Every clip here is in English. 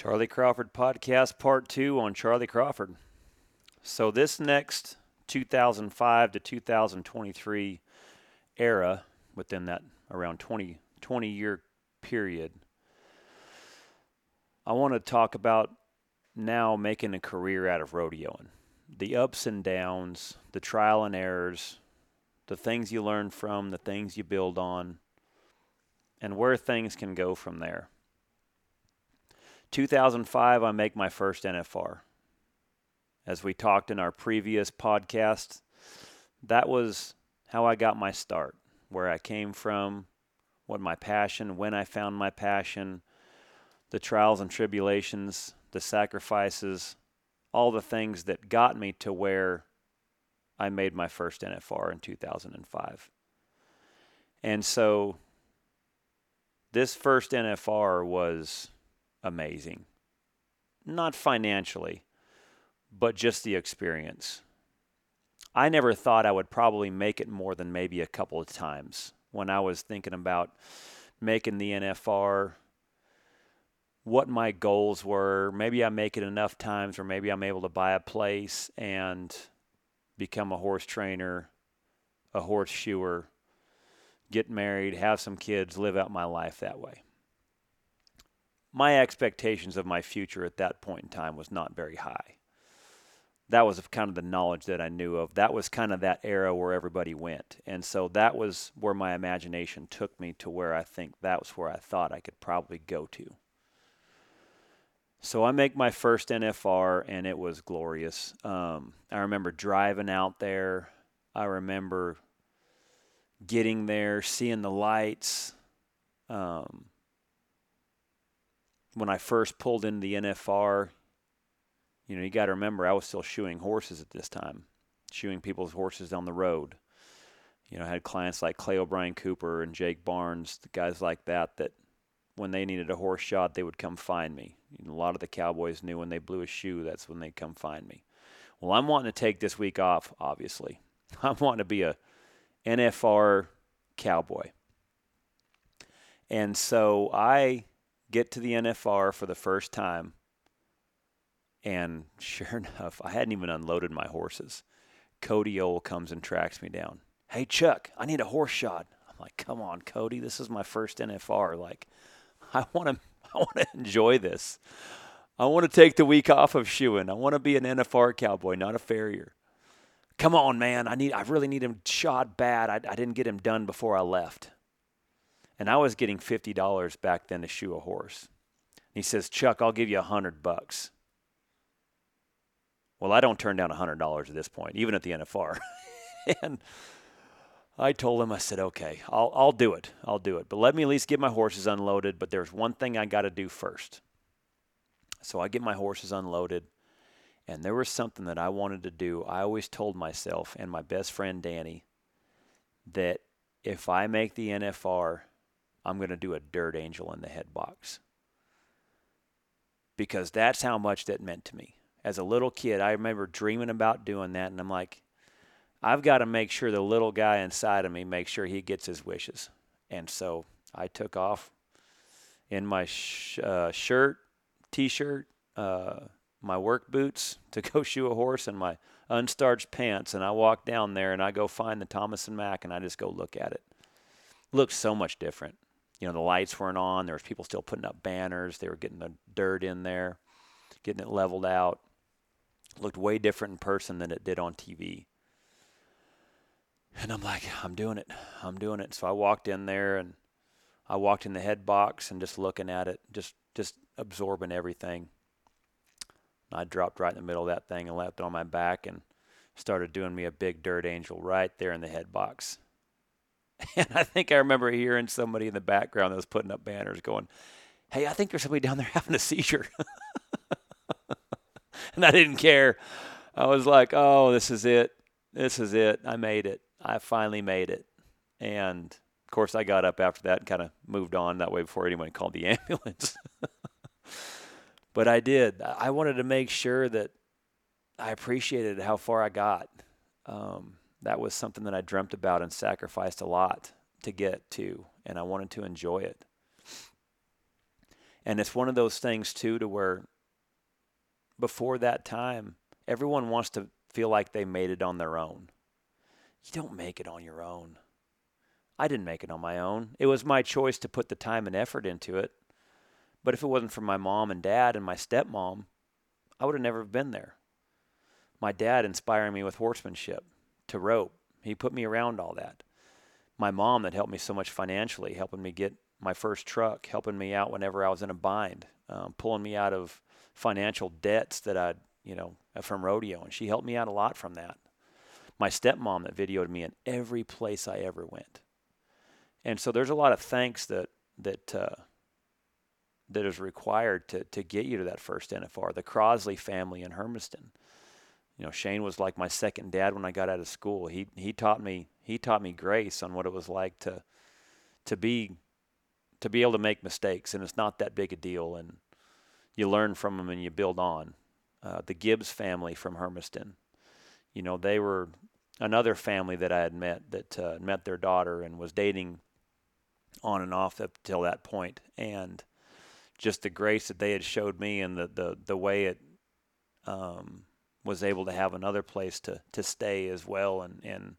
Charly Crawford podcast part two on Charly Crawford. So, this next 2005 to 2023 era, within that around 20, 20 year period, I want to talk about now making a career out of rodeoing. The ups and downs, the trial and errors, the things you learn from, the things you build on, and where things can go from there. 2005, I make my first NFR. As we talked in our previous podcast, that was how I got my start, where I came from, what my passion, when I found my passion, the trials and tribulations, the sacrifices, all the things that got me to where I made my first NFR in 2005. And so this first NFR was amazing. Not financially, but just the experience. I never thought I would probably make it more than maybe a couple of times when I was thinking about making the NFR, what my goals were. Maybe I make it enough times or maybe I'm able to buy a place and become a horse trainer, a horse shoer, get married, have some kids, live out my life that way my expectations of my future at that point in time was not very high. That was kind of the knowledge that I knew of. That was kind of that era where everybody went. And so that was where my imagination took me to where I think that was where I thought I could probably go to. So I make my first NFR and it was glorious. Um, I remember driving out there. I remember getting there, seeing the lights. Um, when I first pulled in the NFR, you know, you got to remember I was still shoeing horses at this time, shoeing people's horses down the road. You know, I had clients like Clay O'Brien Cooper and Jake Barnes, the guys like that, that when they needed a horse shot, they would come find me. You know, a lot of the cowboys knew when they blew a shoe, that's when they'd come find me. Well, I'm wanting to take this week off, obviously. I'm wanting to be a NFR cowboy. And so I get to the NFR for the first time. And sure enough, I hadn't even unloaded my horses. Cody Ohl comes and tracks me down. Hey, Chuck, I need a horse shot. I'm like, come on, Cody, this is my first NFR. Like, I want to, I want to enjoy this. I want to take the week off of shoeing. I want to be an NFR cowboy, not a farrier. Come on, man. I need, I really need him shot bad. I, I didn't get him done before I left. And I was getting $50 back then to shoe a horse. He says, Chuck, I'll give you a hundred bucks. Well, I don't turn down a hundred dollars at this point, even at the NFR. and I told him, I said, okay, I'll, I'll do it. I'll do it. But let me at least get my horses unloaded. But there's one thing I got to do first. So I get my horses unloaded. And there was something that I wanted to do. I always told myself and my best friend Danny that if I make the NFR, I'm going to do a dirt angel in the head box. Because that's how much that meant to me. As a little kid, I remember dreaming about doing that, and I'm like, I've got to make sure the little guy inside of me makes sure he gets his wishes. And so I took off in my sh- uh, shirt, t-shirt, uh, my work boots to go shoe a horse, and my unstarched pants, and I walk down there and I go find the Thomas and Mack, and I just go look at it. Looks so much different you know the lights weren't on. There was people still putting up banners. They were getting the dirt in there, getting it leveled out. It looked way different in person than it did on TV. And I'm like, I'm doing it. I'm doing it. So I walked in there and I walked in the head box and just looking at it, just just absorbing everything. I dropped right in the middle of that thing and left it on my back and started doing me a big dirt angel right there in the head box. And I think I remember hearing somebody in the background that was putting up banners going, Hey, I think there's somebody down there having a seizure. and I didn't care. I was like, Oh, this is it. This is it. I made it. I finally made it. And of course, I got up after that and kind of moved on that way before anyone called the ambulance. but I did. I wanted to make sure that I appreciated how far I got. Um, that was something that I dreamt about and sacrificed a lot to get to, and I wanted to enjoy it. And it's one of those things too to where before that time, everyone wants to feel like they made it on their own. You don't make it on your own. I didn't make it on my own. It was my choice to put the time and effort into it. But if it wasn't for my mom and dad and my stepmom, I would have never been there. My dad inspiring me with horsemanship, to rope. He put me around all that. My mom that helped me so much financially, helping me get my first truck, helping me out whenever I was in a bind, um, pulling me out of financial debts that I'd, you know, from rodeo. And she helped me out a lot from that. My stepmom that videoed me in every place I ever went. And so there's a lot of thanks that, that, uh, that is required to, to get you to that first NFR. The Crosley family in Hermiston. You know, Shane was like my second dad when I got out of school. He he taught me he taught me grace on what it was like to to be to be able to make mistakes, and it's not that big a deal. And you learn from them and you build on. Uh, the Gibbs family from Hermiston, you know, they were another family that I had met that uh, met their daughter and was dating on and off up till that point, and just the grace that they had showed me and the the the way it um, was able to have another place to to stay as well and and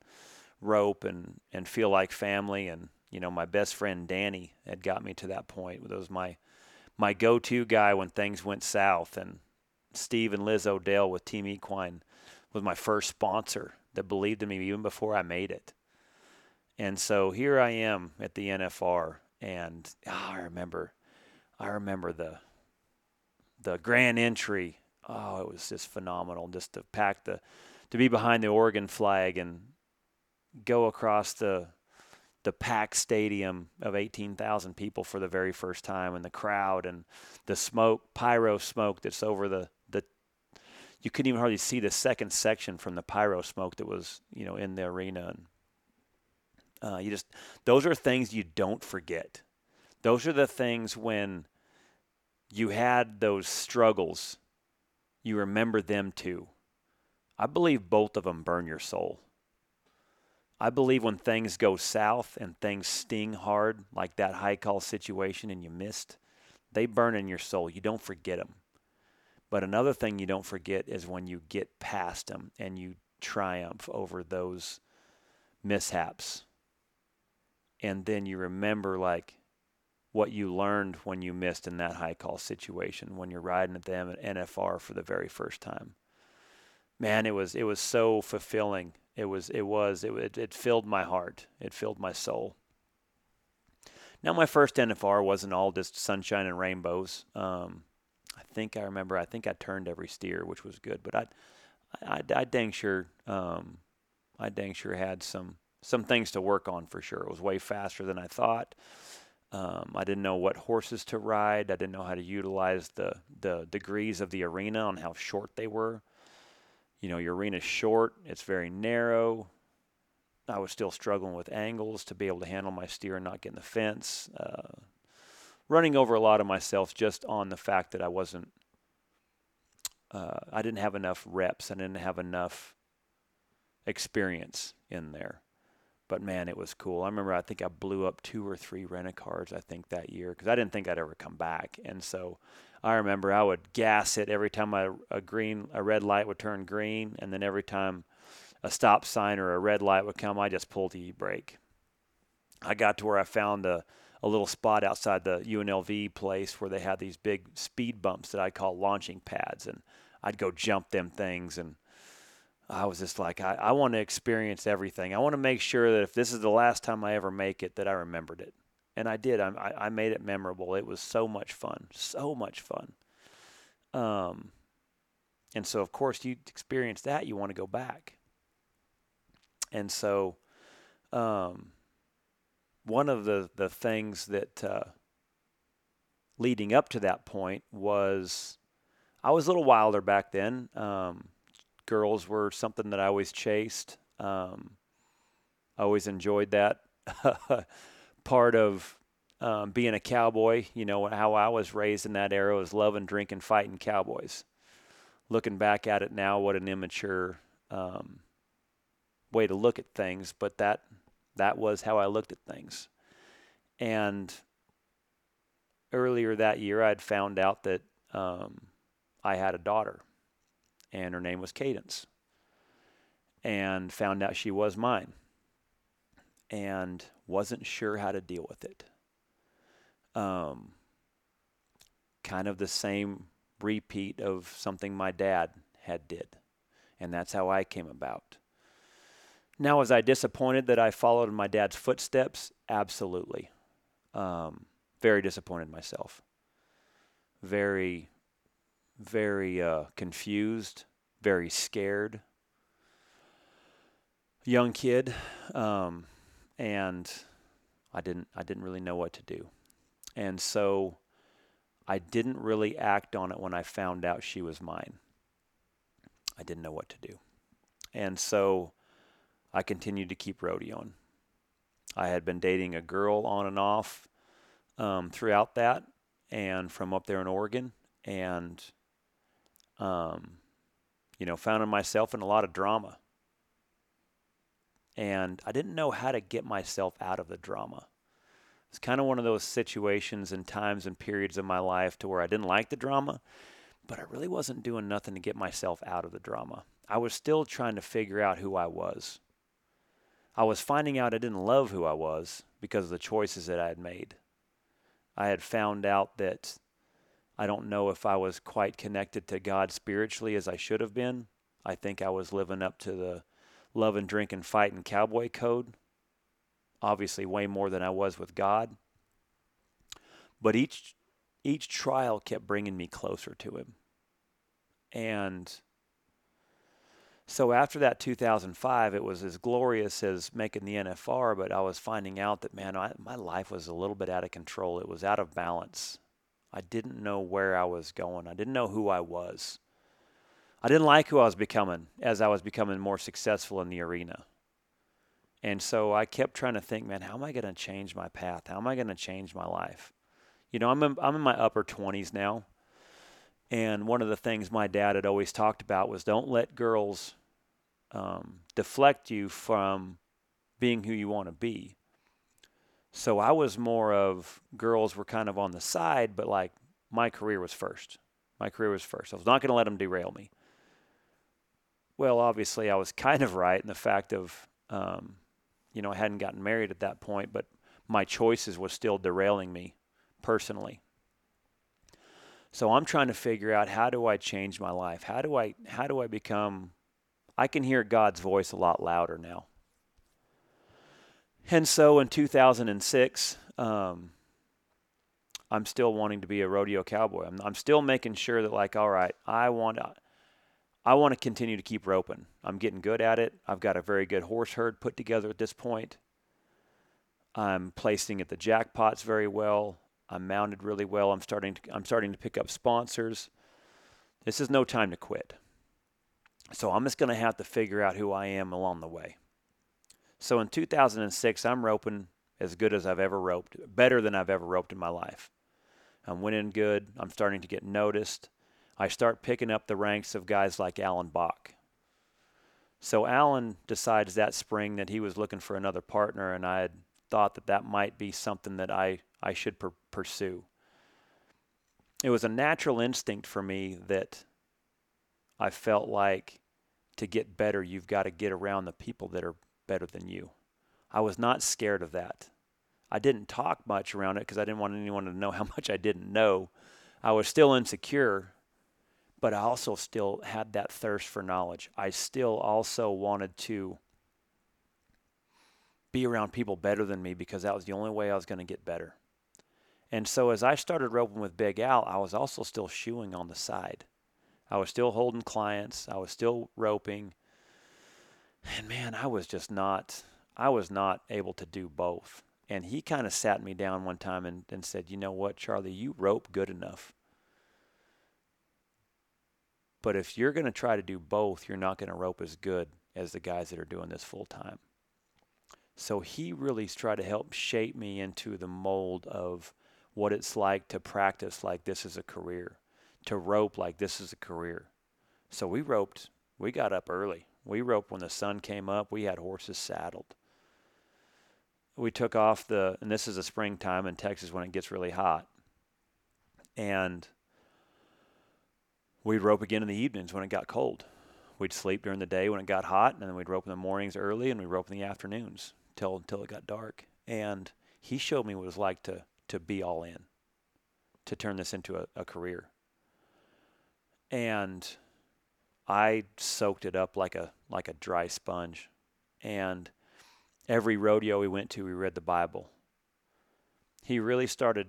rope and and feel like family and you know my best friend Danny had got me to that point. That was my my go-to guy when things went south and Steve and Liz Odell with Team Equine was my first sponsor that believed in me even before I made it. And so here I am at the NFR and oh, I remember I remember the the grand entry. Oh, it was just phenomenal just to pack the to be behind the Oregon flag and go across the the packed stadium of 18,000 people for the very first time and the crowd and the smoke pyro smoke that's over the the you couldn't even hardly see the second section from the pyro smoke that was you know in the arena and uh, you just those are things you don't forget. Those are the things when you had those struggles, you remember them too. I believe both of them burn your soul. I believe when things go south and things sting hard, like that high call situation and you missed, they burn in your soul. You don't forget them. But another thing you don't forget is when you get past them and you triumph over those mishaps. And then you remember, like, what you learned when you missed in that high call situation when you're riding at them at NFR for the very first time. Man, it was it was so fulfilling. It was it was it it, filled my heart. It filled my soul. Now my first NFR wasn't all just sunshine and rainbows. Um, I think I remember. I think I turned every steer, which was good. But I, I, I dang sure, um, I dang sure had some some things to work on for sure. It was way faster than I thought. Um, I didn't know what horses to ride. I didn't know how to utilize the, the degrees of the arena on how short they were. You know, your arena's short, it's very narrow. I was still struggling with angles to be able to handle my steer and not get in the fence. Uh, running over a lot of myself just on the fact that I wasn't, uh, I didn't have enough reps. I didn't have enough experience in there but man, it was cool. I remember I think I blew up two or three rent a cars I think that year because I didn't think I'd ever come back, and so I remember I would gas it every time a green a red light would turn green, and then every time a stop sign or a red light would come, I just pulled the brake. I got to where I found a a little spot outside the UNLV place where they had these big speed bumps that I call launching pads, and I'd go jump them things and I was just like, I, I want to experience everything. I want to make sure that if this is the last time I ever make it, that I remembered it. And I did. I, I made it memorable. It was so much fun, so much fun. Um, and so, of course, you experience that, you want to go back. And so, um, one of the, the things that uh, leading up to that point was I was a little wilder back then. Um, girls were something that I always chased. Um, I always enjoyed that part of um, being a cowboy. You know how I was raised in that era was loving, drinking, fighting cowboys. Looking back at it now, what an immature um, way to look at things, but that that was how I looked at things. And earlier that year, I'd found out that um, I had a daughter, and her name was Cadence, and found out she was mine, and wasn't sure how to deal with it. Um, kind of the same repeat of something my dad had did, and that's how I came about. Now, was I disappointed that I followed in my dad's footsteps? Absolutely. Um, very disappointed myself. Very, very uh, confused, very scared. Young kid, um, and I didn't I didn't really know what to do, and so I didn't really act on it when I found out she was mine. I didn't know what to do, and so I continued to keep rodeoing. I had been dating a girl on and off um, throughout that and from up there in Oregon. And, um, you know, found myself in a lot of drama. And I didn't know how to get myself out of the drama. It's kind of one of those situations and times and periods of my life to where I didn't like the drama, but I really wasn't doing nothing to get myself out of the drama. I was still trying to figure out who I was. I was finding out I didn't love who I was because of the choices that I had made. I had found out that I don't know if I was quite connected to God spiritually as I should have been. I think I was living up to the love and drink and fight and cowboy code. Obviously, way more than I was with God. But each each trial kept bringing me closer to Him. And so after that 2005, it was as glorious as making the NFR, but I was finding out that, man, I, my life was a little bit out of control. It was out of balance. I didn't know where I was going, I didn't know who I was. I didn't like who I was becoming as I was becoming more successful in the arena. And so I kept trying to think, man, how am I going to change my path? How am I going to change my life? You know, I'm in, I'm in my upper 20s now. And one of the things my dad had always talked about was don't let girls um, deflect you from being who you want to be. So I was more of girls were kind of on the side, but like my career was first. My career was first. I was not going to let them derail me. Well, obviously, I was kind of right in the fact of, um, you know, I hadn't gotten married at that point, but my choices was still derailing me personally. So I'm trying to figure out how do I change my life? How do I how do I become I can hear God's voice a lot louder now. And so in 2006, um, I'm still wanting to be a rodeo cowboy. I'm, I'm still making sure that, like, all right, I want to. I want to continue to keep roping. I'm getting good at it. I've got a very good horse herd put together at this point. I'm placing at the jackpots very well. I'm mounted really well. I'm starting to I'm starting to pick up sponsors. This is no time to quit. So I'm just going to have to figure out who I am along the way. So in 2006, I'm roping as good as I've ever roped, better than I've ever roped in my life. I'm winning good. I'm starting to get noticed. I start picking up the ranks of guys like Allen Bach. So Allen decides that spring that he was looking for another partner, and I had thought that that might be something that I, I should per- pursue. It was a natural instinct for me that I felt like to get better, you've got to get around the people that are better than you. I was not scared of that. I didn't talk much around it because I didn't want anyone to know how much I didn't know. I was still insecure, but I also still had that thirst for knowledge. I still also wanted to be around people better than me because that was the only way I was going to get better. And so as I started roping with Big Al, I was also still shoeing on the side. I was still holding clients. I was still roping. And man, I was just not, I was not able to do both. And he kind of sat me down one time and, and said, You know what, Charly, you rope good enough. But if you're going to try to do both, you're not going to rope as good as the guys that are doing this full time. So he really tried to help shape me into the mold of what it's like to practice like this is a career to rope like this is a career. So we roped, we got up early. We roped when the sun came up. We had horses saddled. We took off the, and this is a springtime in Texas when it gets really hot. And we'd rope again in the evenings when it got cold. We'd sleep during the day when it got hot, and then we'd rope in the mornings early, and we'd rope in the afternoons till until it got dark. And he showed me what it was like to to be all in, to turn this into a, a career. And I soaked it up like a like a dry sponge. And every rodeo we went to, we read the Bible. He really started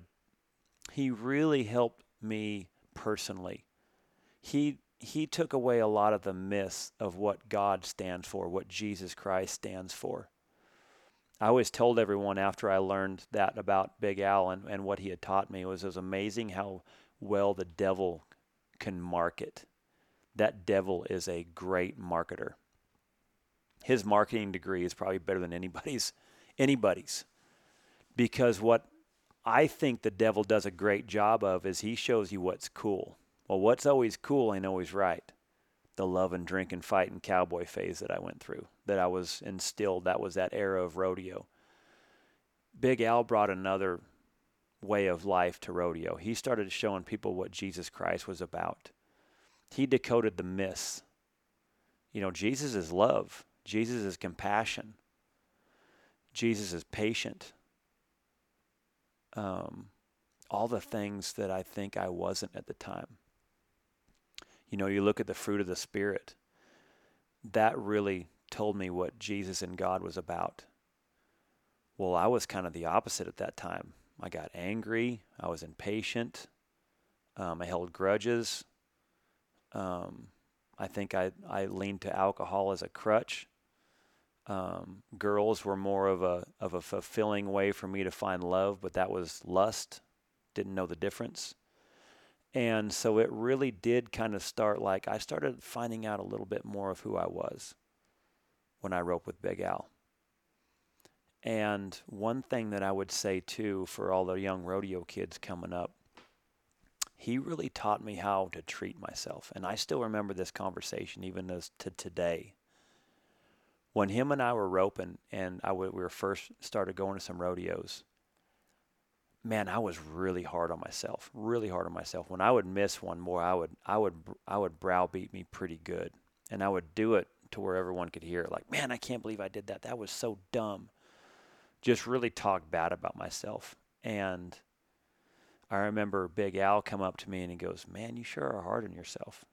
he really helped me personally. He he took away a lot of the myths of what God stands for, what Jesus Christ stands for. I always told everyone after I learned that about Big Al and, and what he had taught me was it was amazing how well the devil can market. That devil is a great marketer. His marketing degree is probably better than anybody's anybody's. Because what I think the devil does a great job of is he shows you what's cool. Well, what's always cool ain't always right. The love and drink and fight and cowboy phase that I went through, that I was instilled, that was that era of rodeo. Big Al brought another way of life to rodeo. He started showing people what Jesus Christ was about. He decoded the myths. You know, Jesus is love, Jesus is compassion, Jesus is patient um, all the things that I think I wasn't at the time. You know, you look at the fruit of the Spirit, that really told me what Jesus and God was about. Well, I was kind of the opposite at that time. I got angry, I was impatient, um, I held grudges. Um, I think I, I leaned to alcohol as a crutch. Um, girls were more of a of a fulfilling way for me to find love, but that was lust. Didn't know the difference. And so it really did kind of start like I started finding out a little bit more of who I was when I roped with Big Al. And one thing that I would say too for all the young rodeo kids coming up, he really taught me how to treat myself. And I still remember this conversation even as to today when him and I were roping and I w- we were first started going to some rodeos, man, I was really hard on myself, really hard on myself. When I would miss one more, I would, I would, I would browbeat me pretty good, and I would do it to where everyone could hear. Like, man, I can't believe I did that. That was so dumb. Just really talk bad about myself. And I remember Big Al come up to me and he goes, "Man, you sure are hard on yourself."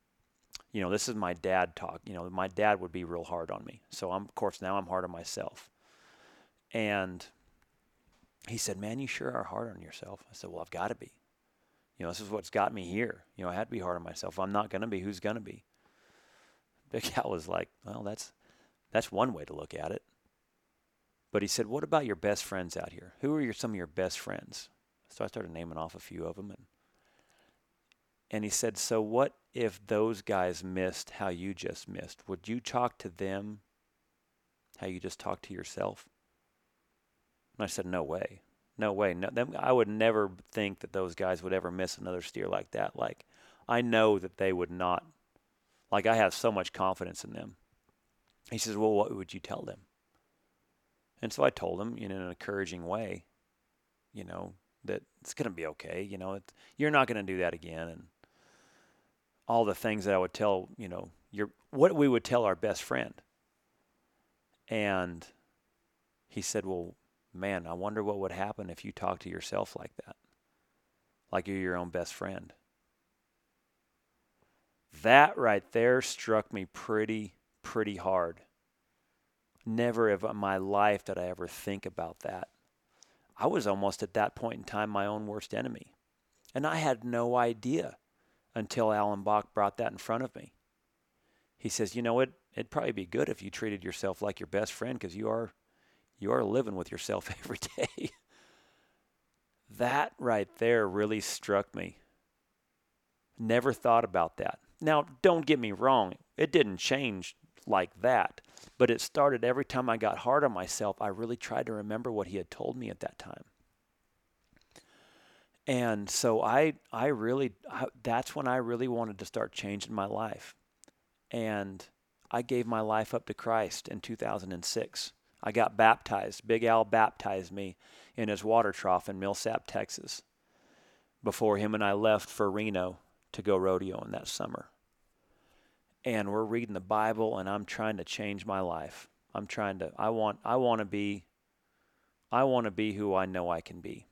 you know, this is my dad talk. You know, my dad would be real hard on me. So I'm, of course, now I'm hard on myself. And he said, "Man, you sure are hard on yourself." I said, "Well, I've got to be. You know, this is what's got me here. You know, I had to be hard on myself. If I'm not going to be, who's going to be?" Big Al was like, "Well, that's that's one way to look at it." But he said, "What about your best friends out here? Who are your some of your best friends?" So I started naming off a few of them, and and he said, So what if those guys missed how you just missed? Would you talk to them how you just talked to yourself? And I said, No way. No way. No, them, I would never think that those guys would ever miss another steer like that. Like, I know that they would not. Like, I have so much confidence in them. He says, Well, what would you tell them? And so I told him in an encouraging way, you know, that it's going to be okay. You know, you're not going to do that again. And all the things that I would tell, you know, your what we would tell our best friend. And he said, "Well, man, I wonder what would happen if you talk to yourself like that. Like you're your own best friend." That right there struck me pretty pretty hard. Never in my life did I ever think about that. I was almost at that point in time my own worst enemy. And I had no idea until Allen Bach brought that in front of me. He says, "You know, it it'd probably be good if you treated yourself like your best friend because you are you are living with yourself every day." that right there really struck me. Never thought about that. Now, don't get me wrong, it didn't change like that, but it started every time I got hard on myself, I really tried to remember what he had told me at that time. And so I I really I, that's when I really wanted to start changing my life. And I gave my life up to Christ in 2006. I got baptized. Big Al baptized me in his water trough in Millsap, Texas. before him and I left for Reno to go rodeoing that summer. And we're reading the Bible and I'm trying to change my life. I'm trying to I want I want to be I want to be who I know I can be.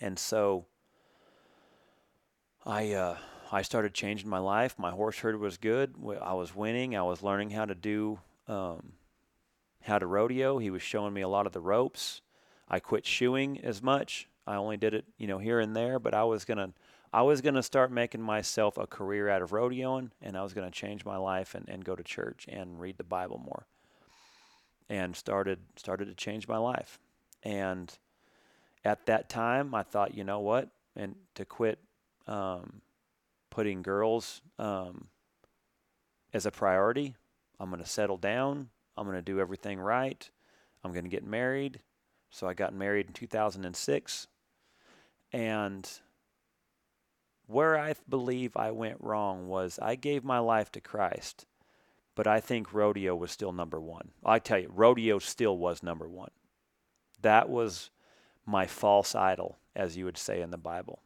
And so I uh, I started changing my life. My horse herd was good. I was winning. I was learning how to do um, how to rodeo. He was showing me a lot of the ropes. I quit shoeing as much. I only did it, you know, here and there, but I was gonna I was gonna start making myself a career out of rodeoing and I was gonna change my life and, and go to church and read the Bible more. And started started to change my life. And at that time I thought, you know what? And to quit um, putting girls um, as a priority. I'm going to settle down. I'm going to do everything right. I'm going to get married. So I got married in 2006. And where I believe I went wrong was I gave my life to Christ, but I think rodeo was still number one. I tell you, rodeo still was number one. That was my false idol, as you would say in the Bible.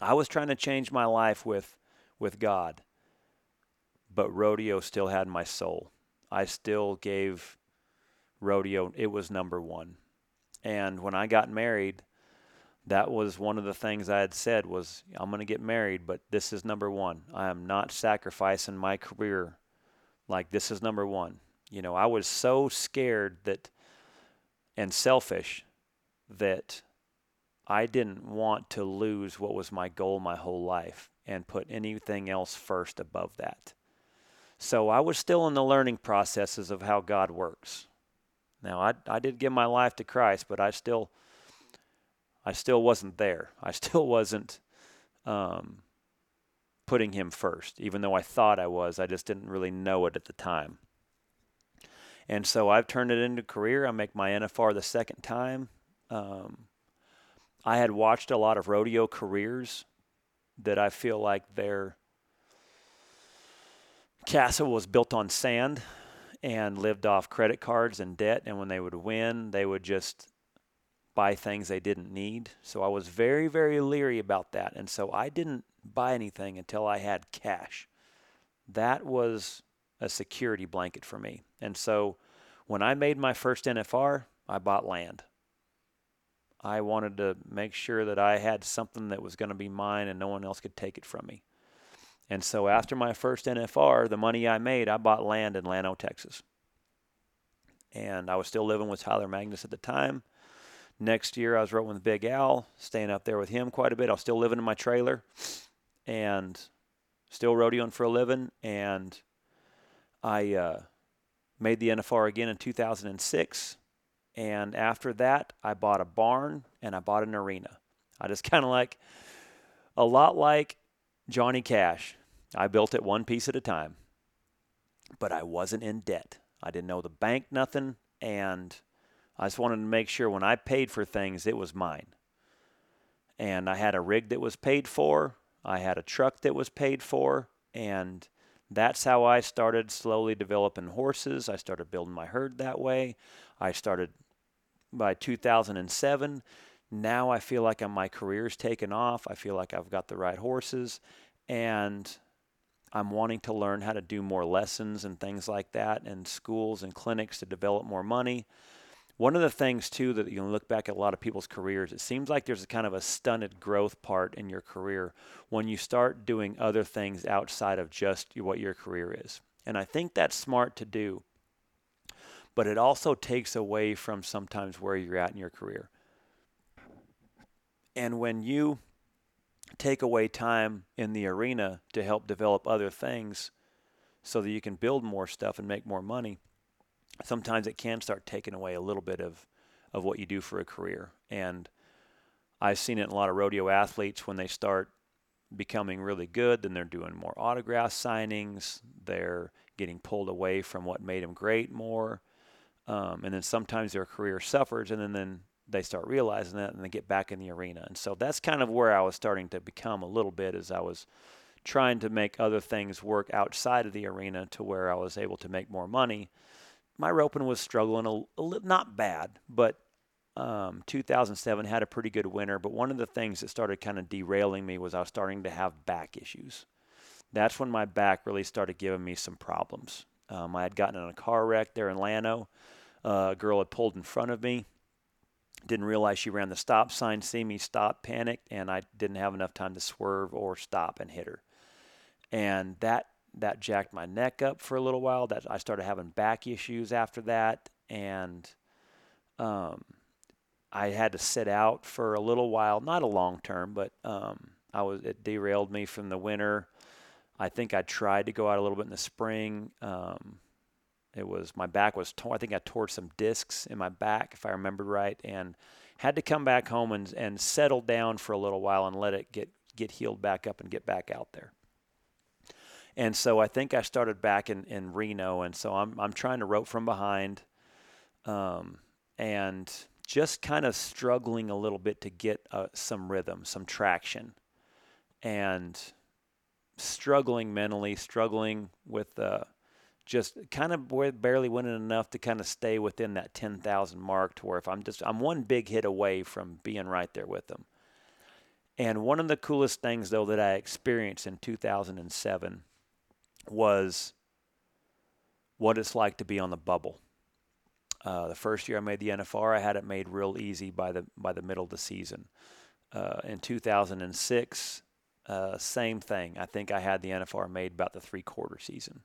I was trying to change my life with with God, but rodeo still had my soul. I still gave rodeo it was number 1. And when I got married, that was one of the things I had said was I'm going to get married, but this is number 1. I am not sacrificing my career like this is number 1. You know, I was so scared that and selfish that I didn't want to lose what was my goal my whole life and put anything else first above that. So I was still in the learning processes of how God works. Now I I did give my life to Christ, but I still I still wasn't there. I still wasn't um, putting Him first, even though I thought I was. I just didn't really know it at the time. And so I've turned it into a career. I make my NFR the second time. Um, I had watched a lot of rodeo careers that I feel like their castle was built on sand and lived off credit cards and debt. And when they would win, they would just buy things they didn't need. So I was very, very leery about that. And so I didn't buy anything until I had cash. That was a security blanket for me. And so when I made my first NFR, I bought land. I wanted to make sure that I had something that was going to be mine and no one else could take it from me. And so after my first NFR, the money I made, I bought land in Llano, Texas. And I was still living with Tyler Magnus at the time. Next year, I was roping with Big Al, staying up there with him quite a bit. I was still living in my trailer and still rodeoing for a living. And I uh, made the NFR again in 2006 and after that, I bought a barn and I bought an arena. I just kind of like, a lot like Johnny Cash. I built it one piece at a time, but I wasn't in debt. I didn't know the bank nothing, and I just wanted to make sure when I paid for things, it was mine. And I had a rig that was paid for, I had a truck that was paid for, and that's how I started slowly developing horses. I started building my herd that way. I started by 2007. Now I feel like my career's taken off. I feel like I've got the right horses, and I'm wanting to learn how to do more lessons and things like that, and schools and clinics to develop more money. One of the things too that you can look back at a lot of people's careers, it seems like there's a kind of a stunted growth part in your career when you start doing other things outside of just what your career is. And I think that's smart to do but it also takes away from sometimes where you're at in your career. And when you take away time in the arena to help develop other things so that you can build more stuff and make more money, sometimes it can start taking away a little bit of, of what you do for a career. And I've seen it in a lot of rodeo athletes when they start becoming really good, then they're doing more autograph signings, they're getting pulled away from what made them great more. Um, and then sometimes their career suffers, and then, then they start realizing that and they get back in the arena. And so that's kind of where I was starting to become a little bit as I was trying to make other things work outside of the arena to where I was able to make more money. My roping was struggling a, a little, not bad, but um, 2007 had a pretty good winter, but one of the things that started kind of derailing me was I was starting to have back issues. That's when my back really started giving me some problems. Um, I had gotten in a car wreck there in Llano. Uh, a girl had pulled in front of me. Didn't realize she ran the stop sign, see me stop, panicked, and I didn't have enough time to swerve or stop and hit her. And that that jacked my neck up for a little while. That I started having back issues after that, and um, I had to sit out for a little while, not a long term, but um, I was it derailed me from the winter. I think I tried to go out a little bit in the spring. Um, it was my back was torn. I think I tore some discs in my back, if I remember right, and had to come back home and, and settle down for a little while and let it get get healed back up and get back out there. And so I think I started back in, in Reno, and so I'm I'm trying to rope from behind, um, and just kind of struggling a little bit to get uh, some rhythm, some traction, and struggling mentally, struggling with uh, just kind of barely winning enough to kind of stay within that 10,000 mark to where if I'm just, I'm one big hit away from being right there with them. And one of the coolest things, though, that I experienced in 2007 was what it's like to be on the bubble. Uh, the first year I made the NFR, I had it made real easy by the by the middle of the season. Uh, in 2006, uh, same thing. I think I had the NFR made about the three quarter season.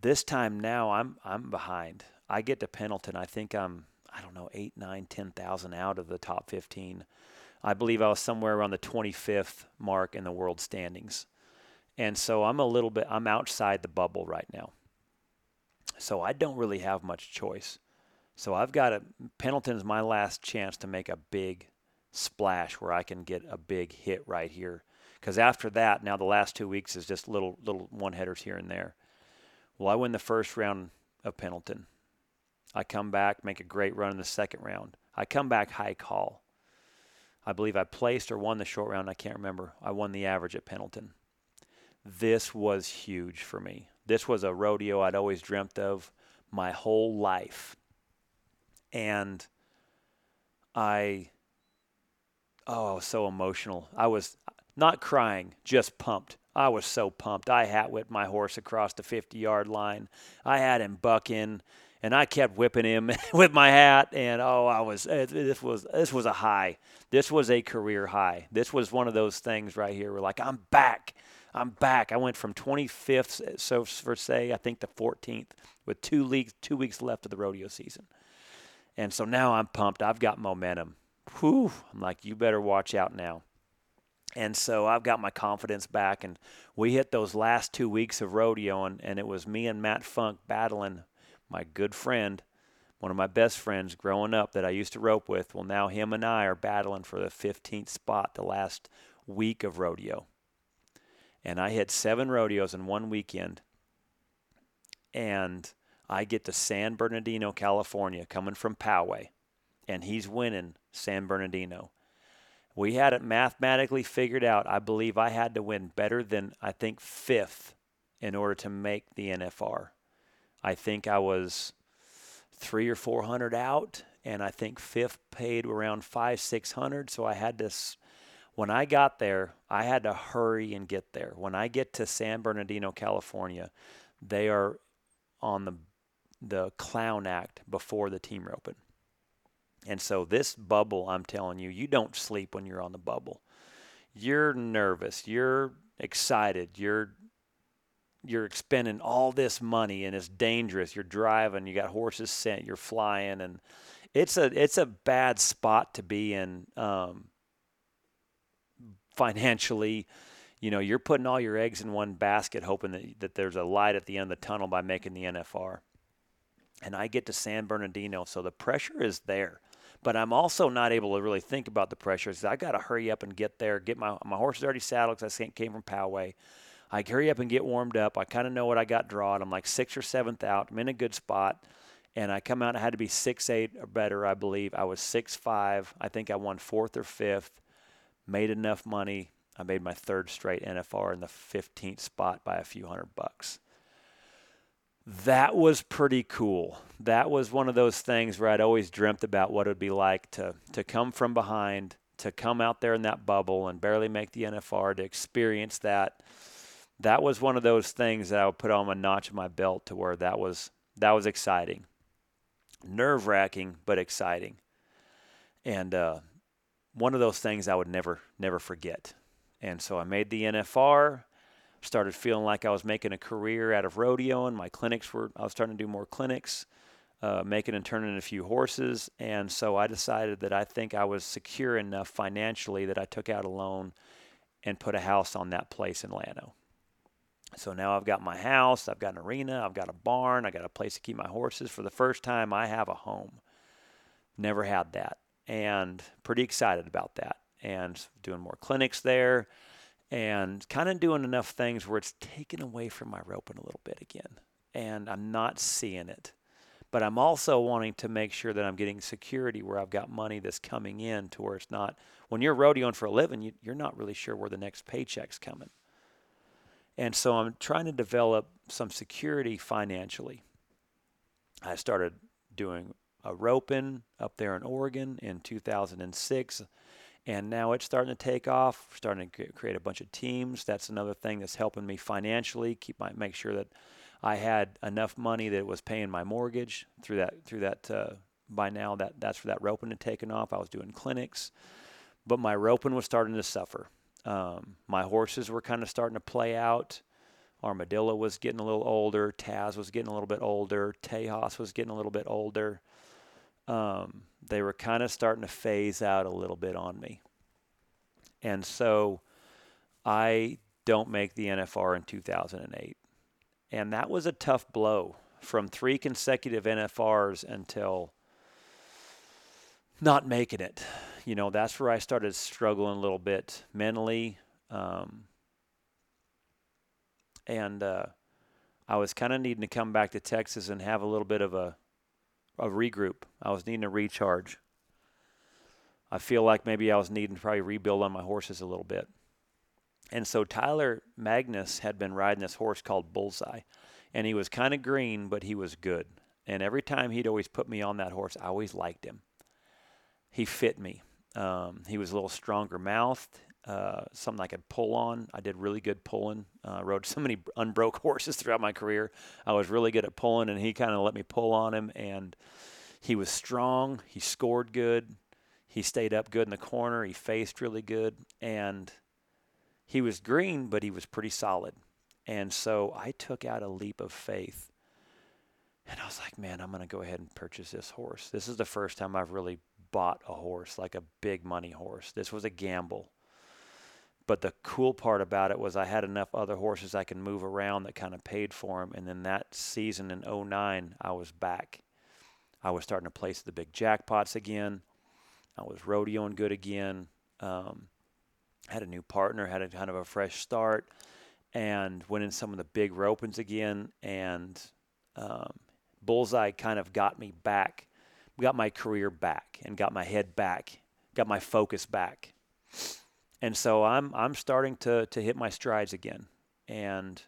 This time now, I'm I'm behind. I get to Pendleton. I think I'm I don't know eight, nine, ten thousand out of the top 15. I believe I was somewhere around the 25th mark in the world standings, and so I'm a little bit I'm outside the bubble right now. So I don't really have much choice. So I've got a Pendleton's my last chance to make a big splash where I can get a big hit right here. Because after that, now the last two weeks is just little little one headers here and there. Well, I win the first round of Pendleton. I come back, make a great run in the second round. I come back high call. I believe I placed or won the short round. I can't remember. I won the average at Pendleton. This was huge for me. This was a rodeo I'd always dreamt of my whole life. And I, oh, I was so emotional. I was not crying, just pumped. I was so pumped. I hat whipped my horse across the 50 yard line. I had him bucking, and I kept whipping him with my hat. And oh, I was uh, this was this was a high. This was a career high. This was one of those things right here. We're like, I'm back. I'm back. I went from 25th, so for say, I think the 14th, with two leagues, two weeks left of the rodeo season. And so now I'm pumped. I've got momentum. Whew. I'm like, you better watch out now. And so I've got my confidence back, and we hit those last two weeks of rodeo, and, and it was me and Matt Funk battling my good friend, one of my best friends growing up that I used to rope with. Well, now him and I are battling for the 15th spot the last week of rodeo. And I hit seven rodeos in one weekend, and I get to San Bernardino, California, coming from Poway, and he's winning San Bernardino we had it mathematically figured out. I believe I had to win better than I think fifth in order to make the NFR. I think I was three or four hundred out, and I think fifth paid around five six hundred. So I had to. When I got there, I had to hurry and get there. When I get to San Bernardino, California, they are on the the clown act before the team roping. And so this bubble, I'm telling you, you don't sleep when you're on the bubble. You're nervous, you're excited, you're you're expending all this money and it's dangerous. You're driving, you got horses sent, you're flying and it's a it's a bad spot to be in um, financially. You know, you're putting all your eggs in one basket, hoping that that there's a light at the end of the tunnel by making the NFR. And I get to San Bernardino, so the pressure is there but I'm also not able to really think about the pressures. I got to hurry up and get there. Get my my horse is already saddled because I came from Poway. I hurry up and get warmed up. I kind of know what I got drawn. I'm like sixth or seventh out. I'm in a good spot, and I come out. I had to be six eight or better, I believe. I was six five. I think I won fourth or fifth. Made enough money. I made my third straight NFR in the 15th spot by a few hundred bucks. that was pretty cool. That was one of those things where I'd always dreamt about what it would be like to to come from behind, to come out there in that bubble and barely make the NFR, to experience that. That was one of those things that I would put on a notch of my belt to where that was that was exciting, nerve wracking, but exciting, and uh, one of those things I would never never forget. And so I made the NFR started feeling like I was making a career out of rodeoing. My clinics were, I was starting to do more clinics, uh, making and turning in a few horses. And so I decided that I think I was secure enough financially that I took out a loan and put a house on that place in Llano. So now I've got my house, I've got an arena, I've got a barn, I got a place to keep my horses. For the first time, I have a home. Never had that. And pretty excited about that. And doing more clinics there and kind of doing enough things where it's taken away from my roping a little bit again. And I'm not seeing it. But I'm also wanting to make sure that I'm getting security where I've got money that's coming in to where it's not, when you're rodeoing for a living, you, you're not really sure where the next paycheck's coming. And so I'm trying to develop some security financially. I started doing a roping up there in Oregon in 2006 and now it's starting to take off. We're starting to create a bunch of teams. That's another thing that's helping me financially. Keep my make sure that I had enough money that was paying my mortgage through that through that. Uh, by now, that that's for that roping had taken off. I was doing clinics, but my roping was starting to suffer. Um, my horses were kind of starting to play out. Armadillo was getting a little older. Taz was getting a little bit older. Tejas was getting a little bit older um, they were kind of starting to phase out a little bit on me. And so I don't make the NFR in 2008. And that was a tough blow from three consecutive NFRs until not making it. You know, that's where I started struggling a little bit mentally. Um, and uh, I was kind of needing to come back to Texas and have a little bit of a a regroup. I was needing a recharge. I feel like maybe I was needing to probably rebuild on my horses a little bit. And so Tyler Magnus had been riding this horse called Bullseye, and he was kind of green, but he was good. And every time he'd always put me on that horse, I always liked him. He fit me. Um, he was a little stronger mouthed, uh, something I could pull on. I did really good pulling. Uh, rode so many unbroke horses throughout my career. I was really good at pulling, and he kind of let me pull on him. And he was strong. He scored good. He stayed up good in the corner. He faced really good, and he was green, but he was pretty solid. And so I took out a leap of faith. And I was like, man, I'm going to go ahead and purchase this horse. This is the first time I've really bought a horse, like a big money horse. This was a gamble. But the cool part about it was I had enough other horses I could move around that kind of paid for them. And then that season in 09, I was back. I was starting to place the big jackpots again. I was rodeoing good again. Um, had a new partner, had a kind of a fresh start, and went in some of the big ropings again. And um, Bullseye kind of got me back, got my career back, and got my head back, got my focus back and so I'm I'm starting to to hit my strides again. And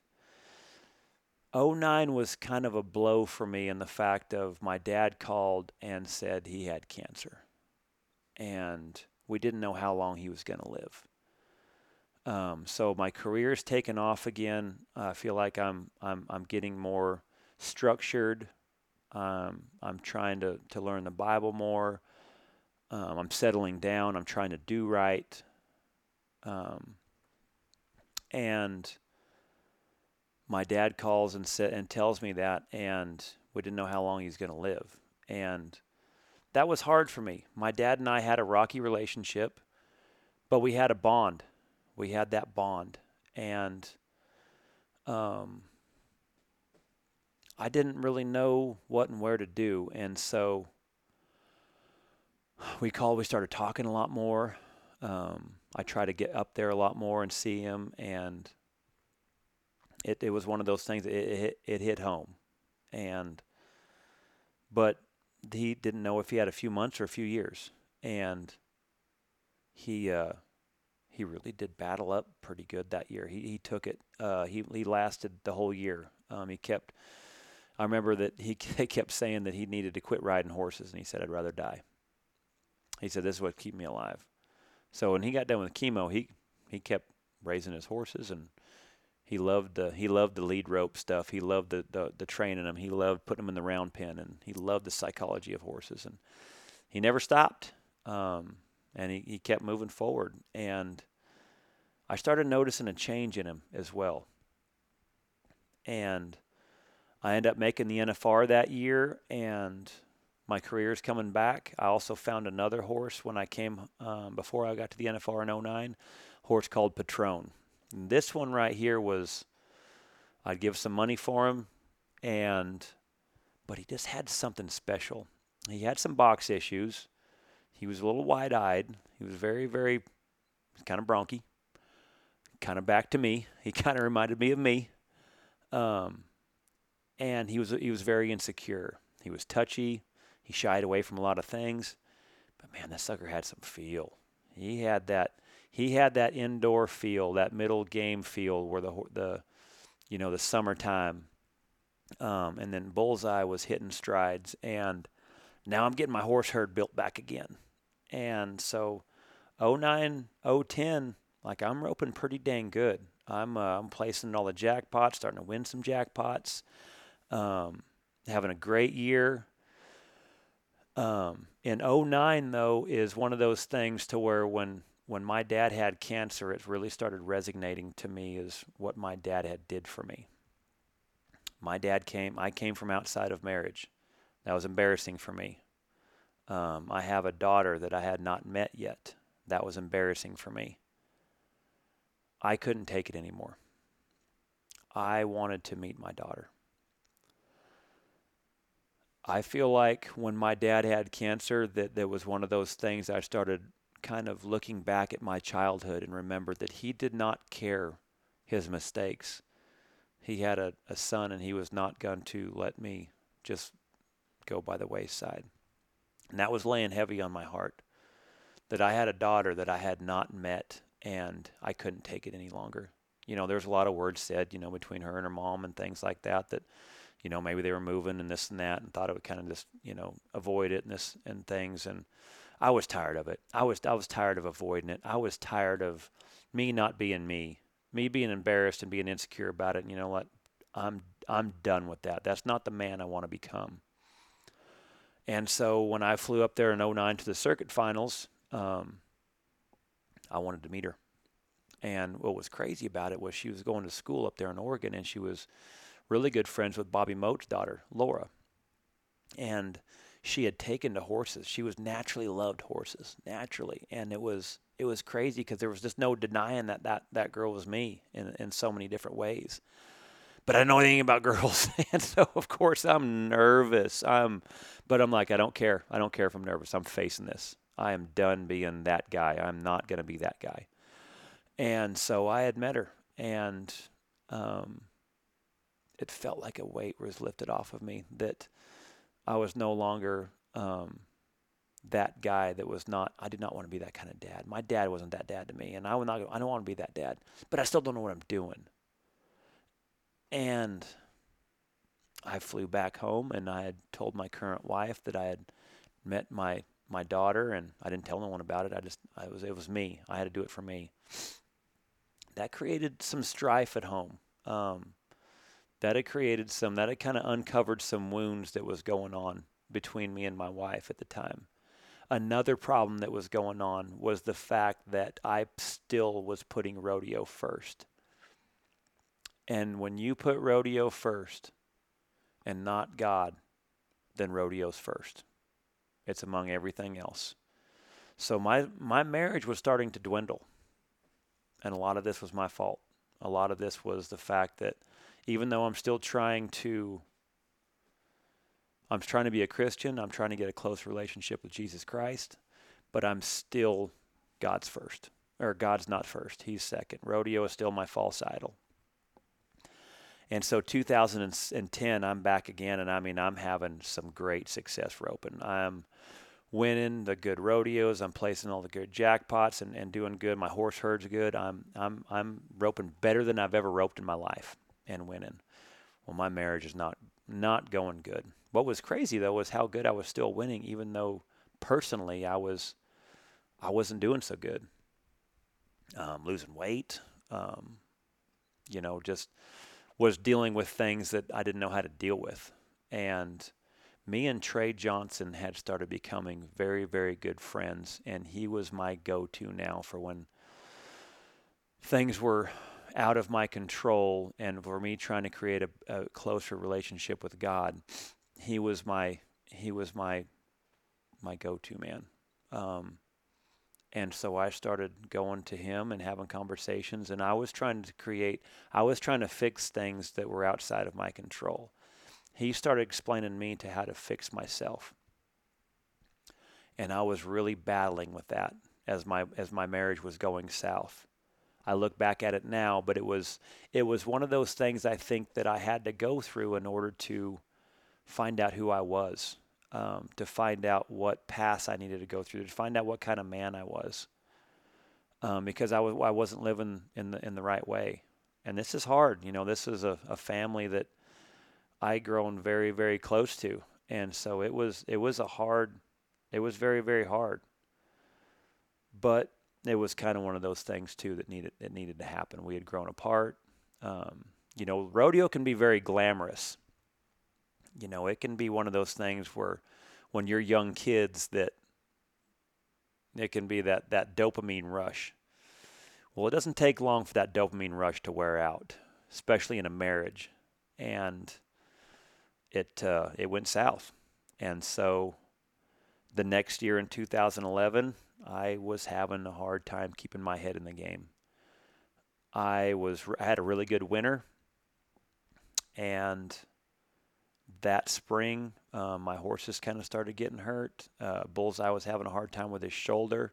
09 was kind of a blow for me in the fact of my dad called and said he had cancer. And we didn't know how long he was going to live. Um, so my career's taken off again. I feel like I'm I'm I'm getting more structured. Um, I'm trying to to learn the Bible more. Um, I'm settling down. I'm trying to do right. Um, and my dad calls and sa- and tells me that, and we didn't know how long he's going to live, and that was hard for me. My dad and I had a rocky relationship, but we had a bond. We had that bond, and um, I didn't really know what and where to do, and so we called. We started talking a lot more. Um, I try to get up there a lot more and see him, and it it was one of those things. It it, it hit home, and but he didn't know if he had a few months or a few years, and he uh, he really did battle up pretty good that year. He he took it. Uh, he he lasted the whole year. Um, he kept. I remember that he they kept saying that he needed to quit riding horses, and he said, "I'd rather die." He said, "This is what keep me alive." So when he got done with chemo, he he kept raising his horses, and he loved the he loved the lead rope stuff. He loved the the, the training them. He loved putting them in the round pen, and he loved the psychology of horses. And he never stopped, um, and he, he kept moving forward. And I started noticing a change in him as well. And I ended up making the NFR that year, and my career is coming back. I also found another horse when I came um, before I got to the NFR in 09, horse called Patron. And this one right here was, I'd give some money for him, and but he just had something special. He had some box issues. He was a little wide-eyed. He was very, very kind of bronky. Kind of back to me. He kind of reminded me of me. Um, and he was he was very insecure. He was touchy. He shied away from a lot of things. But man, that sucker had some feel. He had that he had that indoor feel, that middle game feel where the the you know the summertime. Um, and then Bullseye was hitting strides, and now I'm getting my horse herd built back again. And so, 09, 010, like I'm roping pretty dang good. I'm uh, I'm placing all the jackpots, starting to win some jackpots. Um, having a great year. Um, in 09, though, is one of those things to where when when my dad had cancer, it really started resonating to me as what my dad had did for me. My dad came, I came from outside of marriage. That was embarrassing for me. Um, I have a daughter that I had not met yet. That was embarrassing for me. I couldn't take it anymore. I wanted to meet my daughter. I feel like when my dad had cancer, that there was one of those things I started kind of looking back at my childhood and remembered that he did not care his mistakes. He had a, a son and he was not going to let me just go by the wayside. And that was laying heavy on my heart. That I had a daughter that I had not met and I couldn't take it any longer. You know, there's a lot of words said, you know, between her and her mom and things like that that you know, maybe they were moving and this and that and thought it would kind of just, you know, avoid it and this and things. And I was tired of it. I was, I was tired of avoiding it. I was tired of me not being me, me being embarrassed and being insecure about it. And you know what? I'm, I'm done with that. That's not the man I want to become. And so when I flew up there in 09 to the circuit finals, um, I wanted to meet her. And what was crazy about it was she was going to school up there in Oregon and she was really good friends with Bobby Mote's daughter, Laura. And she had taken to horses. She was naturally loved horses, naturally. And it was it was crazy because there was just no denying that that, that girl was me in, in so many different ways. But I didn't know anything about girls. and so of course I'm nervous. I'm but I'm like, I don't care. I don't care if I'm nervous. I'm facing this. I am done being that guy. I'm not gonna be that guy. And so I had met her and um, it felt like a weight was lifted off of me that I was no longer um, that guy that was not. I did not want to be that kind of dad. My dad wasn't that dad to me, and I would not. I don't want to be that dad, but I still don't know what I'm doing. And I flew back home, and I had told my current wife that I had met my my daughter, and I didn't tell no one about it. I just I was it was me. I had to do it for me. That created some strife at home. Um, that had created some that had kind of uncovered some wounds that was going on between me and my wife at the time. Another problem that was going on was the fact that i still was putting rodeo first. And when you put rodeo first and not god then rodeo's first. It's among everything else. So my my marriage was starting to dwindle. And a lot of this was my fault. A lot of this was the fact that even though I'm still trying to I'm trying to be a Christian, I'm trying to get a close relationship with Jesus Christ, but I'm still God's first. Or God's not first, he's second. Rodeo is still my false idol. And so 2010 I'm back again and I mean I'm having some great success roping. I'm winning the good rodeos. I'm placing all the good jackpots and, and doing good. My horse herd's good. I'm I'm I'm roping better than I've ever roped in my life and winning. Well, my marriage is not not going good. What was crazy though was how good I was still winning, even though personally I was I wasn't doing so good. Um, losing weight, um, you know, just was dealing with things that I didn't know how to deal with. And me and Trey Johnson had started becoming very, very good friends, and he was my go to now for when things were out of my control and for me trying to create a, a closer relationship with God. He was my he was my my go to man. Um, and so I started going to him and having conversations, and I was trying to create, I was trying to fix things that were outside of my control. He started explaining me to how to fix myself. And I was really battling with that as my as my marriage was going south. I look back at it now, but it was it was one of those things I think that I had to go through in order to find out who I was um, to find out what paths I needed to go through, to find out what kind of man I was, um, because I wasn't living in the in the right way, and this is hard. You know, this is a, a family that I grown very very close to, and so it was it was a hard, it was very very hard, but it was kind of one of those things too that needed that needed to happen. We had grown apart. Um, you know, rodeo can be very glamorous you know, it can be one of those things where when you're young kids that it can be that, that dopamine rush. Well, it doesn't take long for that dopamine rush to wear out, especially in a marriage. And it uh, it went south. And so the next year in 2011, I was having a hard time keeping my head in the game. I was I had a really good winter and that spring, um, my horses kind of started getting hurt. Uh, Bullseye was having a hard time with his shoulder.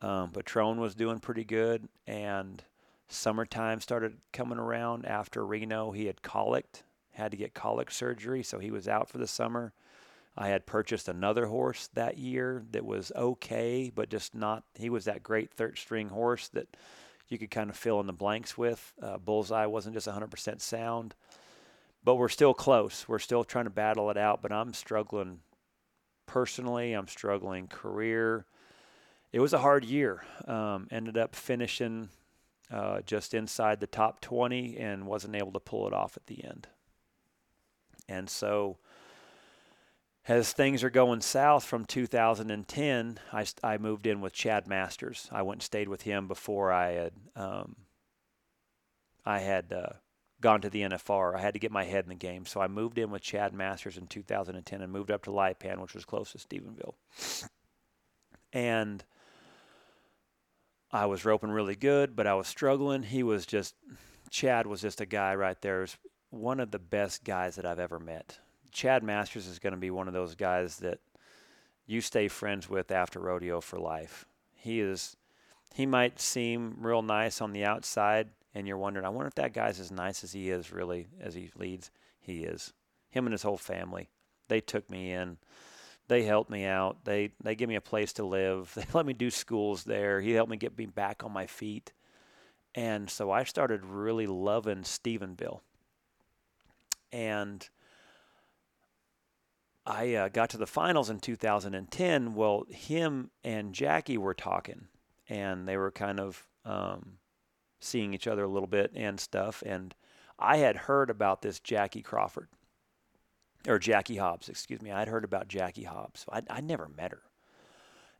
Um, Patron was doing pretty good, and summertime started coming around after Reno. He had colicked, had to get colic surgery, so he was out for the summer. I had purchased another horse that year that was okay, but just not. He was that great third string horse that you could kind of fill in the blanks with. Uh, Bullseye wasn't just 100% sound but we're still close. We're still trying to battle it out, but I'm struggling personally. I'm struggling career. It was a hard year. Um, ended up finishing uh, just inside the top 20 and wasn't able to pull it off at the end. And so, as things are going south from 2010, I, I moved in with Chad Masters. I went and stayed with him before I had um, I had uh, gone to the NFR. I had to get my head in the game. So I moved in with Chad Masters in 2010 and moved up to Lipan, which was close to Stephenville. And I was roping really good, but I was struggling. He was just, Chad was just a guy right there. Was one of the best guys that I've ever met. Chad Masters is going to be one of those guys that you stay friends with after rodeo for life. He is, he might seem real nice on the outside, and you're wondering, I wonder if that guy's as nice as he is really as he leads. He is. Him and his whole family. They took me in. They helped me out. They they give me a place to live. They let me do schools there. He helped me get me back on my feet. And so I started really loving Stephenville. And I uh, got to the finals in 2010. Well, him and Jackie were talking, and they were kind of um, seeing each other a little bit and stuff. And I had heard about this Jackie Crawford, or Jackie Hobbs, excuse me. I'd heard about Jackie Hobbs. I I never met her.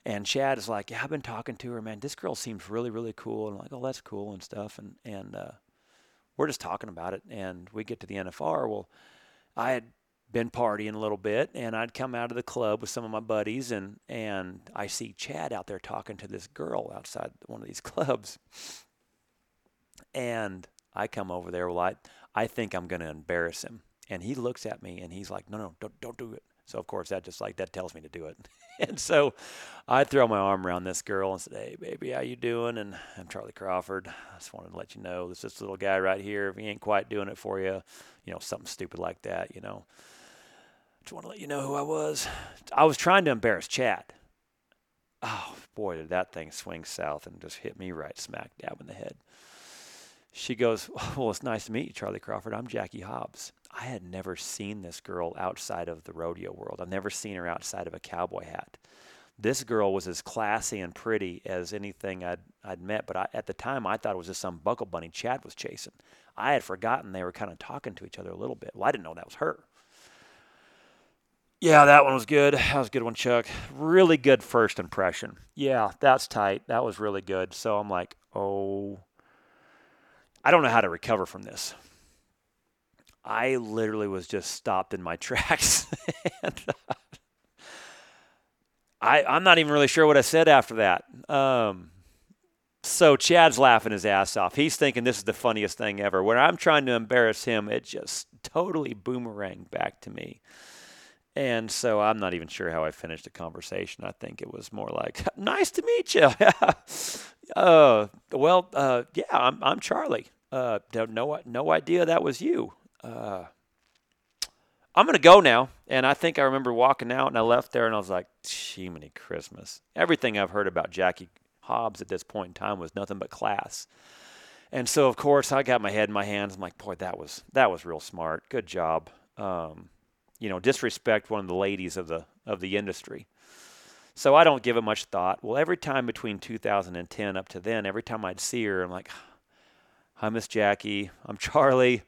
And Chad is like, yeah, I've been talking to her, man. This girl seems really, really cool. And I'm like, oh, that's cool and stuff. And and uh, we're just talking about it. And we get to the NFR. Well, I had been partying a little bit, and I'd come out of the club with some of my buddies, and and I see Chad out there talking to this girl outside one of these clubs, and I come over there. Well, I, I think I'm going to embarrass him. And he looks at me and he's like, no, no, don't, don't do it. So of course that just like that tells me to do it. and so I throw my arm around this girl and said, "Hey, baby, how you doing?" And I'm Charly Crawford. I just wanted to let you know this this little guy right here. If he ain't quite doing it for you, you know, something stupid like that, you know. Just want to let you know who I was. I was trying to embarrass Chad. Oh boy, did that thing swing south and just hit me right smack dab in the head she goes, Well, it's nice to meet you, Charly Crawford. I'm Jackie Hobbs. I had never seen this girl outside of the rodeo world. I've never seen her outside of a cowboy hat. This girl was as classy and pretty as anything I'd I'd met, but I, at the time I thought it was just some buckle bunny Chad was chasing. I had forgotten they were kind of talking to each other a little bit. Well, I didn't know that was her. Yeah, that one was good. That was a good one, Chuck. Really good first impression. Yeah, that's tight. That was really good. So I'm like, oh, I don't know how to recover from this. I literally was just stopped in my tracks. and, uh, I, I'm not even really sure what I said after that. Um, so Chad's laughing his ass off. He's thinking this is the funniest thing ever. When I'm trying to embarrass him, it just totally boomeranged back to me. And so I'm not even sure how I finished the conversation. I think it was more like, "Nice to meet you." uh, well, uh, yeah, I'm I'm Charly. Uh, no no idea that was you. Uh, I'm gonna go now. And I think I remember walking out, and I left there, and I was like, "Chimney Christmas." Everything I've heard about Jackie Hobbs at this point in time was nothing but class. And so, of course, I got my head in my hands. I'm like, "Boy, that was that was real smart. Good job." Um, you know, disrespect one of the ladies of the of the industry. So I don't give it much thought. Well, every time between 2010 up to then, every time I'd see her, I'm like, "Hi, Miss Jackie. I'm Charly.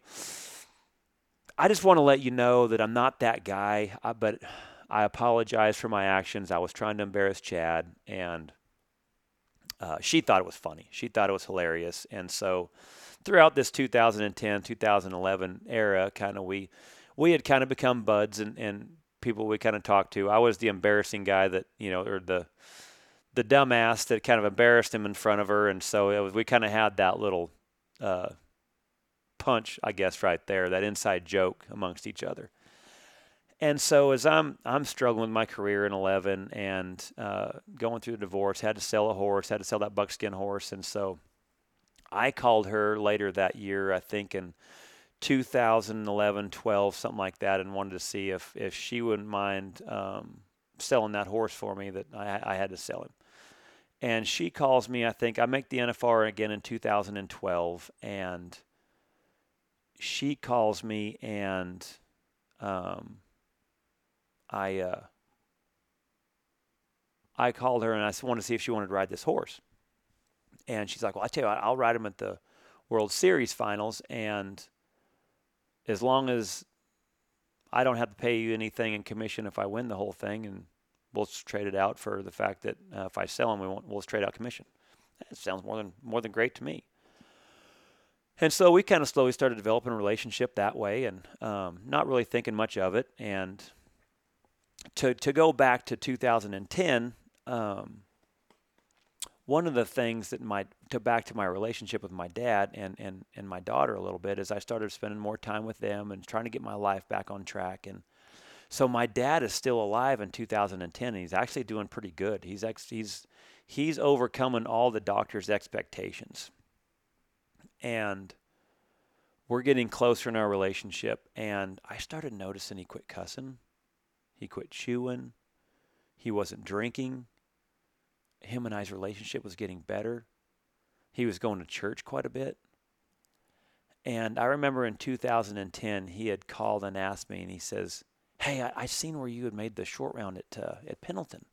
I just want to let you know that I'm not that guy, but I apologize for my actions. I was trying to embarrass Chad, and uh, she thought it was funny. She thought it was hilarious, and so throughout this 2010 2011 era, kind of we we had kind of become buds and, and people we kind of talked to. I was the embarrassing guy that you know, or the the dumbass that kind of embarrassed him in front of her, and so was, we kind of had that little uh, punch, I guess, right there, that inside joke amongst each other. And so as I'm I'm struggling with my career in 11 and uh, going through the divorce, had to sell a horse, had to sell that buckskin horse, and so I called her later that year, I think, and 2011, 12, something like that, and wanted to see if, if she wouldn't mind um, selling that horse for me that I, I had to sell him. And she calls me, I think I make the NFR again in 2012, and she calls me and um, I uh, I called her and I wanted to see if she wanted to ride this horse. And she's like, "Well, I tell you what, I'll ride him at the World Series finals, and as long as I don't have to pay you anything in commission if I win the whole thing, and we'll trade it out for the fact that uh, if I sell them, we won't, we'll trade out commission. That sounds more than more than great to me. And so we kind of slowly started developing a relationship that way, and um, not really thinking much of it. And to to go back to 2010, um, one of the things that my to back to my relationship with my dad and, and, and my daughter a little bit is I started spending more time with them and trying to get my life back on track and so my dad is still alive in 2010 and he's actually doing pretty good. He's ex, he's he's overcoming all the doctor's expectations. And we're getting closer in our relationship and I started noticing he quit cussing. He quit chewing. He wasn't drinking him and I's relationship was getting better. He was going to church quite a bit. And I remember in 2010, he had called and asked me, and he says, Hey, I, I seen where you had made the short round at, uh, at Pendleton.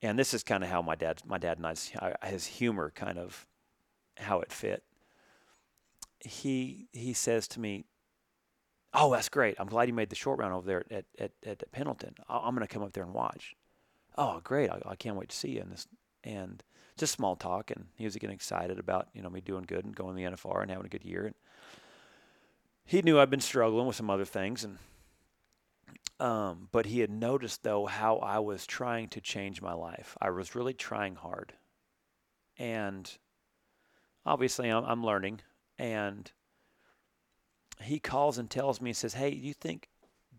And this is kind of how my dad, my dad and I's, his humor kind of how it fit. He, he says to me, Oh, that's great. I'm glad you made the short round over there at, at, at, at Pendleton. I'm going to come up there and watch oh, great, I, I can't wait to see you. And, this, and just small talk. And he was getting excited about, you know, me doing good and going to the NFR and having a good year. And he knew I'd been struggling with some other things. And, um, but he had noticed, though, how I was trying to change my life. I was really trying hard. And obviously, I'm, I'm learning. And he calls and tells me, he says, Hey, you think,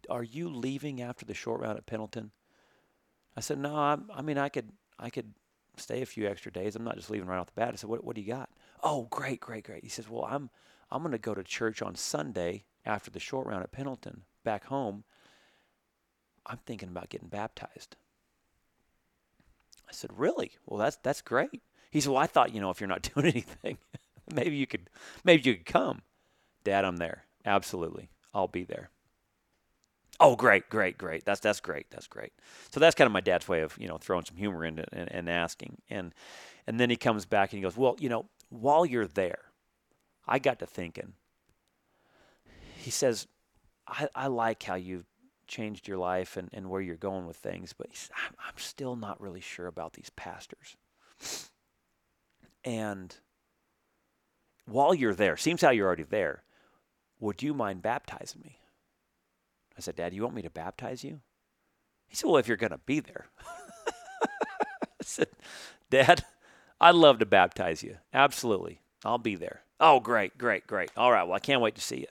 are you leaving after the short round at Pendleton? I said, no, I, I mean, I could, I could stay a few extra days. I'm not just leaving right off the bat. I said, what, what do you got? Oh, great, great, great. He says, well, I'm, I'm going to go to church on Sunday after the short round at Pendleton back home. I'm thinking about getting baptized. I said, really? Well, that's, that's great. He said, well, I thought, you know, if you're not doing anything, maybe you could, maybe you could come. Dad, I'm there. Absolutely. I'll be there. Oh, great, great, great. That's that's great. That's great. So that's kind of my dad's way of you know throwing some humor into and, and asking. And and then he comes back and he goes, well, you know, while you're there, I got to thinking. He says, I, I like how you've changed your life and, and where you're going with things, but I'm still not really sure about these pastors. And while you're there, seems how you're already there, would you mind baptizing me? I said, Dad, you want me to baptize you? He said, Well, if you're going to be there. I said, Dad, I'd love to baptize you. Absolutely. I'll be there. Oh, great, great, great. All right. Well, I can't wait to see you.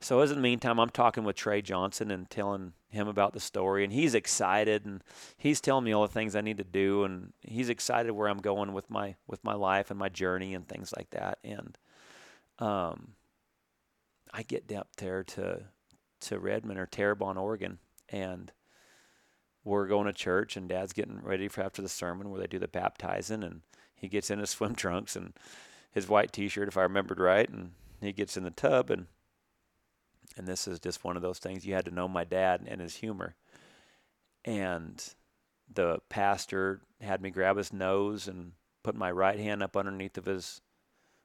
So, as in the meantime, I'm talking with Trey Johnson and telling him about the story, and he's excited, and he's telling me all the things I need to do, and he's excited where I'm going with my with my life and my journey and things like that. And um, I get up there to to Redmond or Terrebonne, Oregon, and we're going to church, and Dad's getting ready for after the sermon where they do the baptizing, and he gets in his swim trunks and his white T-shirt, if I remembered right, and he gets in the tub, and and this is just one of those things. You had to know my dad and his humor, and the pastor had me grab his nose and put my right hand up underneath of his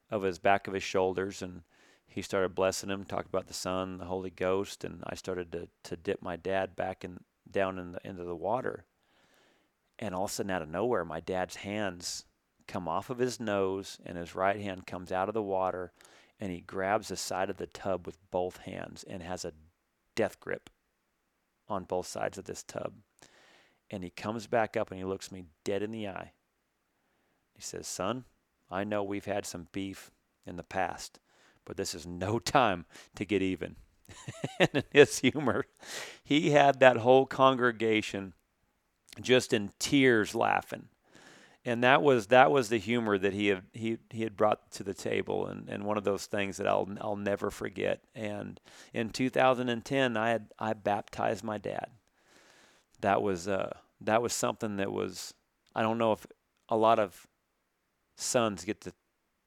of his back of his shoulders and he started blessing him, talked about the Son, the Holy Ghost, and I started to to dip my dad back in down in the into the water. And all of a sudden, out of nowhere, my dad's hands come off of his nose, and his right hand comes out of the water, and he grabs the side of the tub with both hands and has a death grip on both sides of this tub. And he comes back up and he looks me dead in the eye. He says, Son, I know we've had some beef in the past, but this is no time to get even. and his humor, he had that whole congregation just in tears laughing. And that was that was the humor that he had he, he had brought to the table and, and one of those things that I'll I'll never forget. And in 2010 I had I baptized my dad. That was uh that was something that was I don't know if a lot of sons get to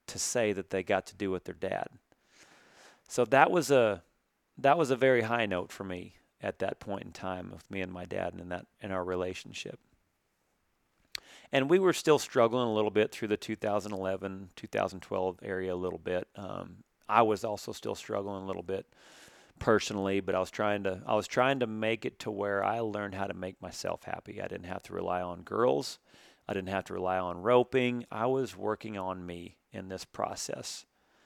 to say that they got to do with their dad. So that was a that was a very high note for me at that point in time with me and my dad and in that in our relationship. And we were still struggling a little bit through the 2011, 2012 area a little bit. Um, I was also still struggling a little bit personally, but I was trying to I was trying to make it to where I learned how to make myself happy. I didn't have to rely on girls. I didn't have to rely on roping. I was working on me in this process